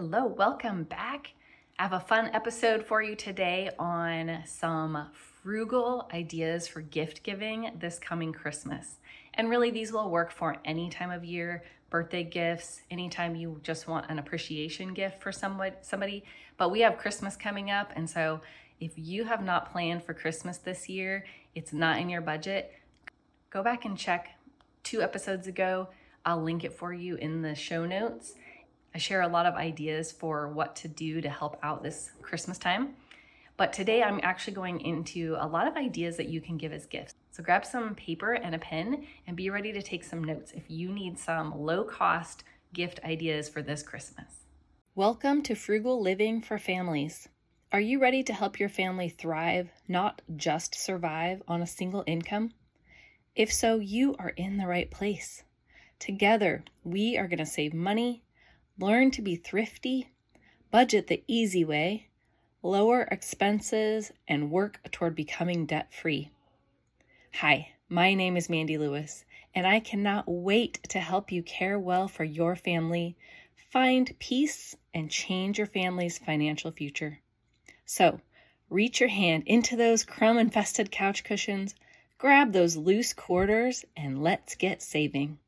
Hello, welcome back. I have a fun episode for you today on some frugal ideas for gift giving this coming Christmas. And really, these will work for any time of year birthday gifts, anytime you just want an appreciation gift for somebody. But we have Christmas coming up. And so, if you have not planned for Christmas this year, it's not in your budget, go back and check two episodes ago. I'll link it for you in the show notes I share a lot of ideas for what to do to help out this Christmas time. But today I'm actually going into a lot of ideas that you can give as gifts. So grab some paper and a pen and be ready to take some notes if you need some low cost gift ideas for this Christmas. Welcome to Frugal Living for Families. Are you ready to help your family thrive, not just survive on a single income? If so, you are in the right place. Together, we are going to save money, learn to be thrifty, budget the easy way, lower expenses, and work toward becoming debt free. Hi, my name is Mandy Lewis, and I cannot wait to help you care well for your family, find peace, and change your family's financial future. So, reach your hand into those crumb infested couch cushions, grab those loose quarters, and let's get saving.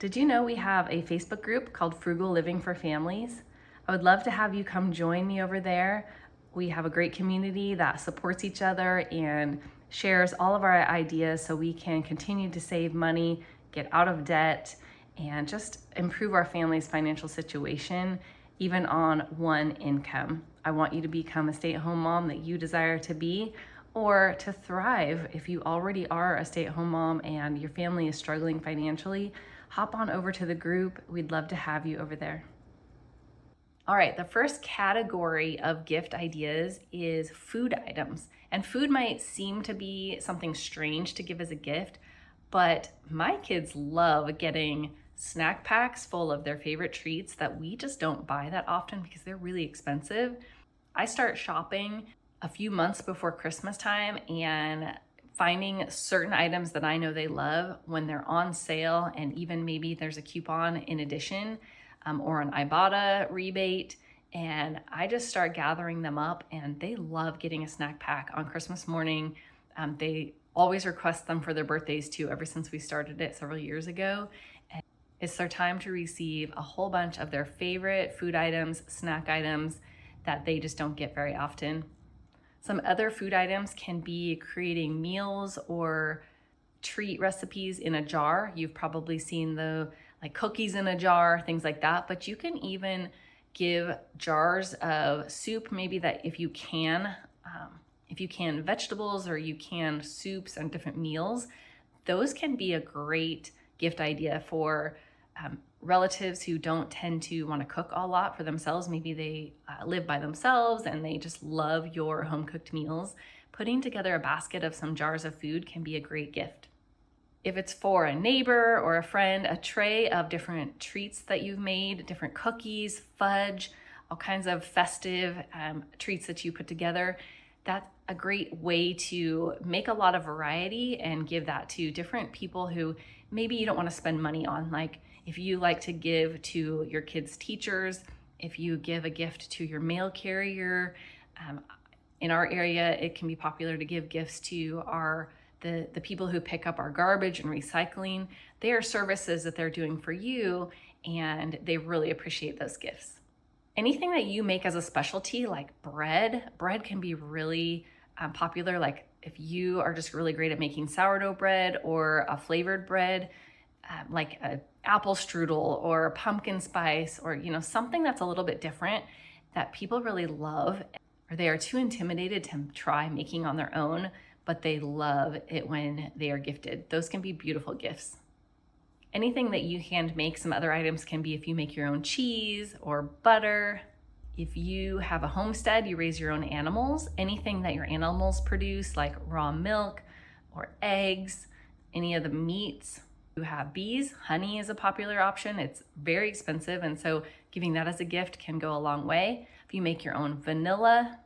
Did you know we have a Facebook group called Frugal Living for Families? I would love to have you come join me over there. We have a great community that supports each other and shares all of our ideas so we can continue to save money, get out of debt, and just improve our family's financial situation, even on one income. I want you to become a stay at home mom that you desire to be or to thrive if you already are a stay at home mom and your family is struggling financially hop on over to the group. We'd love to have you over there. All right, the first category of gift ideas is food items. And food might seem to be something strange to give as a gift, but my kids love getting snack packs full of their favorite treats that we just don't buy that often because they're really expensive. I start shopping a few months before Christmas time and finding certain items that I know they love when they're on sale, and even maybe there's a coupon in addition um, or an Ibotta rebate. And I just start gathering them up, and they love getting a snack pack on Christmas morning. Um, they always request them for their birthdays too, ever since we started it several years ago. And it's their time to receive a whole bunch of their favorite food items, snack items that they just don't get very often. Some other food items can be creating meals or treat recipes in a jar. You've probably seen the like cookies in a jar, things like that, but you can even give jars of soup, maybe that if you can, um, if you can vegetables or you can soups and different meals, those can be a great gift idea for um, relatives who don't tend to want to cook a lot for themselves. Maybe they uh, live by themselves and they just love your home cooked meals. Putting together a basket of some jars of food can be a great gift. If it's for a neighbor or a friend, a tray of different treats that you've made, different cookies, fudge, all kinds of festive um, treats that you put together, that's a great way to make a lot of variety and give that to different people who maybe you don't want to spend money on. Like if you like to give to your kids' teachers, if you give a gift to your mail carrier, um, in our area, it can be popular to give gifts to our the, the people who pick up our garbage and recycling. They are services that they're doing for you, and they really appreciate those gifts. Anything that you make as a specialty, like bread, bread can be really um, popular. Like if you are just really great at making sourdough bread or a flavored bread, um, like a apple strudel or pumpkin spice or you know something that's a little bit different that people really love. Or they are too intimidated to try making on their own but they love it when they are gifted. Those can be beautiful gifts. Anything that you hand make some other items can be if you make your own cheese or butter. If you have a homestead you raise your own animals. Anything that your animals produce like raw milk or eggs any of the meats who have bees. Honey is a popular option. It's very expensive, and so giving that as a gift can go a long way. If you make your own vanilla,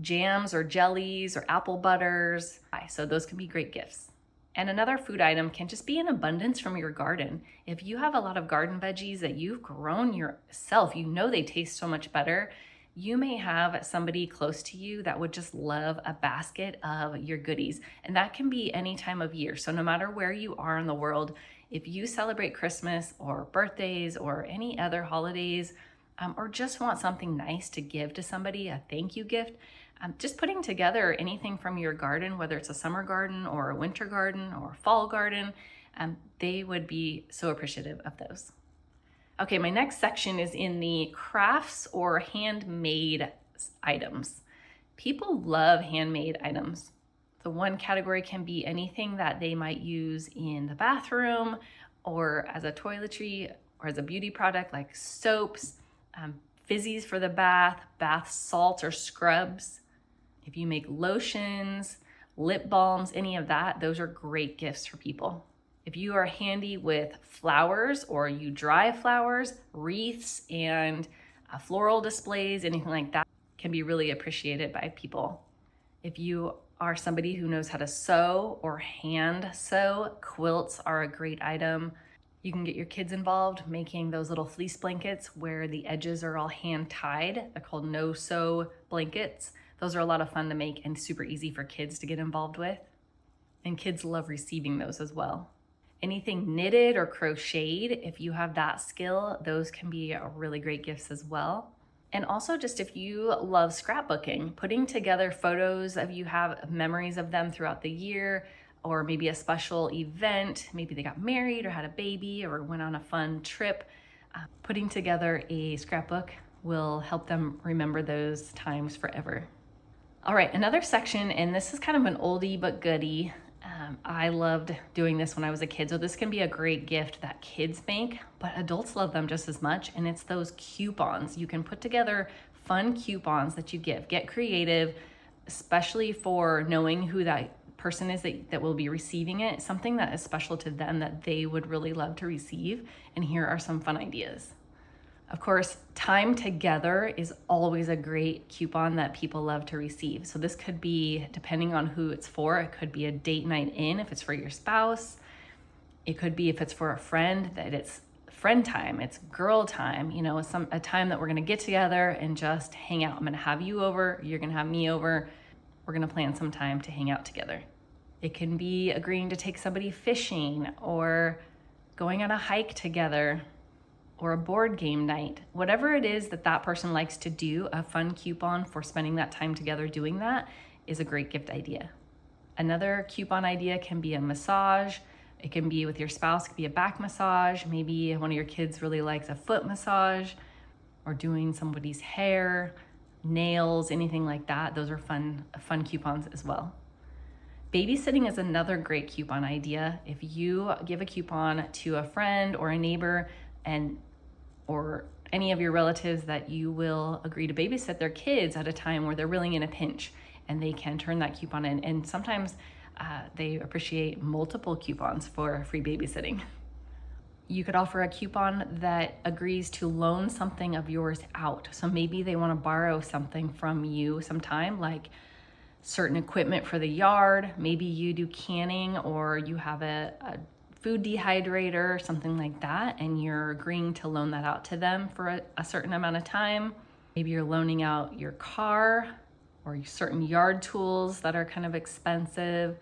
jams or jellies or apple butters, so those can be great gifts. And another food item can just be in abundance from your garden. If you have a lot of garden veggies that you've grown yourself, you know they taste so much better. You may have somebody close to you that would just love a basket of your goodies. And that can be any time of year. So, no matter where you are in the world, if you celebrate Christmas or birthdays or any other holidays, um, or just want something nice to give to somebody, a thank you gift, um, just putting together anything from your garden, whether it's a summer garden or a winter garden or fall garden, um, they would be so appreciative of those. Okay, my next section is in the crafts or handmade items. People love handmade items. The one category can be anything that they might use in the bathroom or as a toiletry or as a beauty product like soaps, um, fizzies for the bath, bath salts or scrubs, if you make lotions, lip balms, any of that, those are great gifts for people. If you are handy with flowers or you dry flowers, wreaths, and uh, floral displays, anything like that can be really appreciated by people. If you are somebody who knows how to sew or hand sew, quilts are a great item. You can get your kids involved making those little fleece blankets where the edges are all hand tied. They're called no sew blankets. Those are a lot of fun to make and super easy for kids to get involved with. And kids love receiving those as well. Anything knitted or crocheted, if you have that skill, those can be really great gifts as well. And also, just if you love scrapbooking, putting together photos of you have memories of them throughout the year, or maybe a special event, maybe they got married or had a baby or went on a fun trip, uh, putting together a scrapbook will help them remember those times forever. All right, another section, and this is kind of an oldie but goodie. Um, I loved doing this when I was a kid, so this can be a great gift that kids make, but adults love them just as much. And it's those coupons. You can put together fun coupons that you give. Get creative, especially for knowing who that person is that, that will be receiving it, something that is special to them that they would really love to receive. And here are some fun ideas. Of course, time together is always a great coupon that people love to receive. So, this could be, depending on who it's for, it could be a date night in if it's for your spouse. It could be if it's for a friend that it's friend time, it's girl time, you know, some a time that we're gonna get together and just hang out. I'm gonna have you over, you're gonna have me over. We're gonna plan some time to hang out together. It can be agreeing to take somebody fishing or going on a hike together or a board game night, whatever it is that that person likes to do, a fun coupon for spending that time together doing that is a great gift idea. Another coupon idea can be a massage. It can be with your spouse, it could be a back massage. Maybe one of your kids really likes a foot massage or doing somebody's hair, nails, anything like that. Those are fun fun coupons as well. Babysitting is another great coupon idea. If you give a coupon to a friend or a neighbor and or any of your relatives that you will agree to babysit their kids at a time where they're really in a pinch and they can turn that coupon in. And sometimes uh, they appreciate multiple coupons for free babysitting. You could offer a coupon that agrees to loan something of yours out. So maybe they want to borrow something from you sometime, like certain equipment for the yard. Maybe you do canning or you have a, a food dehydrator, something like that, and you're agreeing to loan that out to them for a, a certain amount of time. Maybe you're loaning out your car or certain yard tools that are kind of expensive.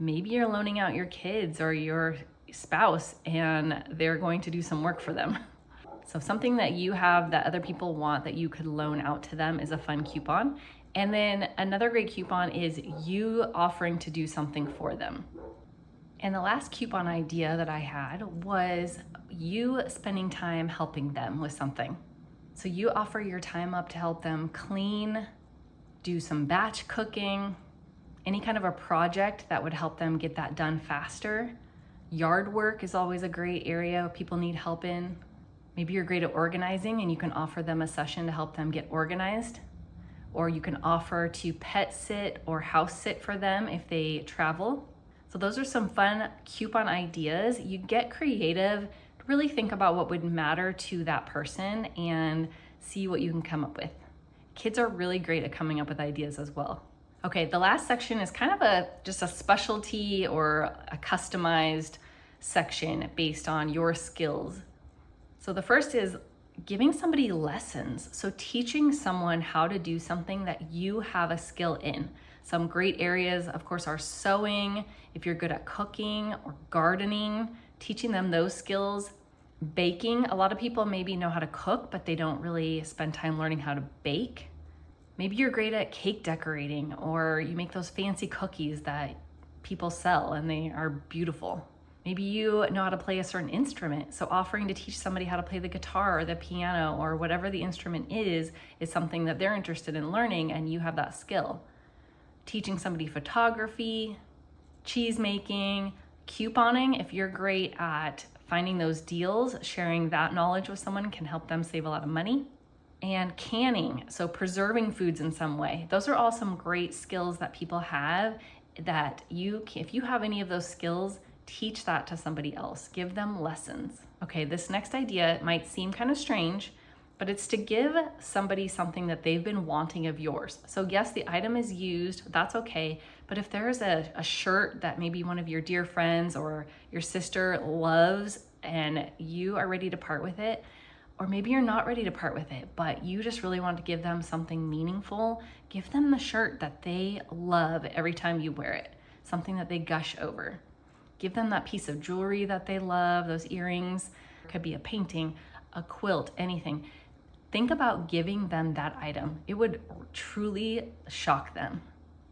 Maybe you're loaning out your kids or your spouse and they're going to do some work for them. So, something that you have that other people want that you could loan out to them is a fun coupon. And then another great coupon is you offering to do something for them. And the last coupon idea that I had was you spending time helping them with something. So you offer your time up to help them clean, do some batch cooking, any kind of a project that would help them get that done faster. Yard work is always a great area people need help in. Maybe you're great at organizing and you can offer them a session to help them get organized. Or you can offer to pet sit or house sit for them if they travel. So those are some fun coupon ideas. You get creative, really think about what would matter to that person and see what you can come up with. Kids are really great at coming up with ideas as well. Okay, the last section is kind of a just a specialty or a customized section based on your skills. So the first is giving somebody lessons. So teaching someone how to do something that you have a skill in. Some great areas, of course, are sewing, if you're good at cooking or gardening, teaching them those skills. Baking, a lot of people maybe know how to cook, but they don't really spend time learning how to bake. Maybe you're great at cake decorating or you make those fancy cookies that people sell and they are beautiful. Maybe you know how to play a certain instrument. So, offering to teach somebody how to play the guitar or the piano or whatever the instrument is, is something that they're interested in learning and you have that skill. Teaching somebody photography, cheese making, couponing, if you're great at finding those deals, sharing that knowledge with someone can help them save a lot of money. And canning, so preserving foods in some way. Those are all some great skills that people have that you, if you have any of those skills, teach that to somebody else, give them lessons. Okay, this next idea might seem kind of strange, but it's to give somebody something that they've been wanting of yours. So, yes, the item is used, that's okay. But if there's a, a shirt that maybe one of your dear friends or your sister loves and you are ready to part with it, or maybe you're not ready to part with it, but you just really want to give them something meaningful, give them the shirt that they love every time you wear it, something that they gush over. Give them that piece of jewelry that they love, those earrings, it could be a painting, a quilt, anything. Think about giving them that item. It would truly shock them.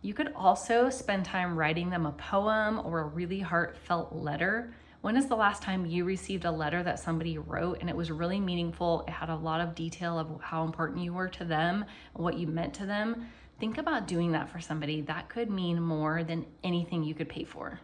You could also spend time writing them a poem or a really heartfelt letter. When is the last time you received a letter that somebody wrote and it was really meaningful? It had a lot of detail of how important you were to them, what you meant to them. Think about doing that for somebody. That could mean more than anything you could pay for.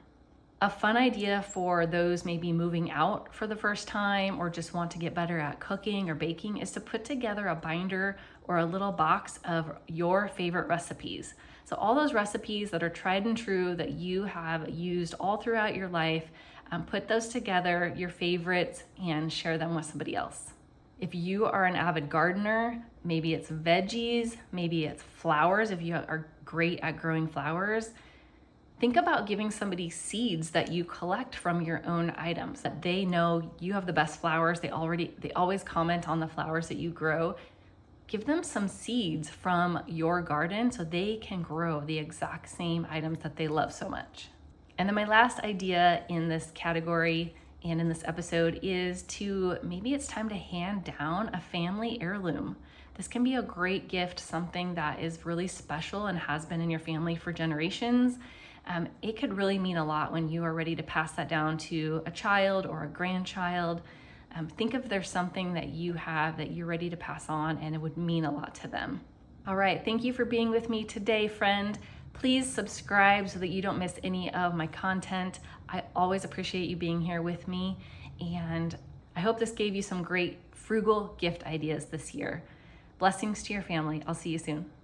A fun idea for those maybe moving out for the first time or just want to get better at cooking or baking is to put together a binder or a little box of your favorite recipes. So, all those recipes that are tried and true that you have used all throughout your life, um, put those together, your favorites, and share them with somebody else. If you are an avid gardener, maybe it's veggies, maybe it's flowers, if you are great at growing flowers Think about giving somebody seeds that you collect from your own items that they know you have the best flowers. They already they always comment on the flowers that you grow. Give them some seeds from your garden so they can grow the exact same items that they love so much. And then my last idea in this category and in this episode is to maybe it's time to hand down a family heirloom. This can be a great gift, something that is really special and has been in your family for generations um, it could really mean a lot when you are ready to pass that down to a child or a grandchild. Um, think if there's something that you have that you're ready to pass on and it would mean a lot to them. All right, thank you for being with me today, friend. Please subscribe so that you don't miss any of my content. I always appreciate you being here with me, and I hope this gave you some great frugal gift ideas this year. Blessings to your family. I'll see you soon.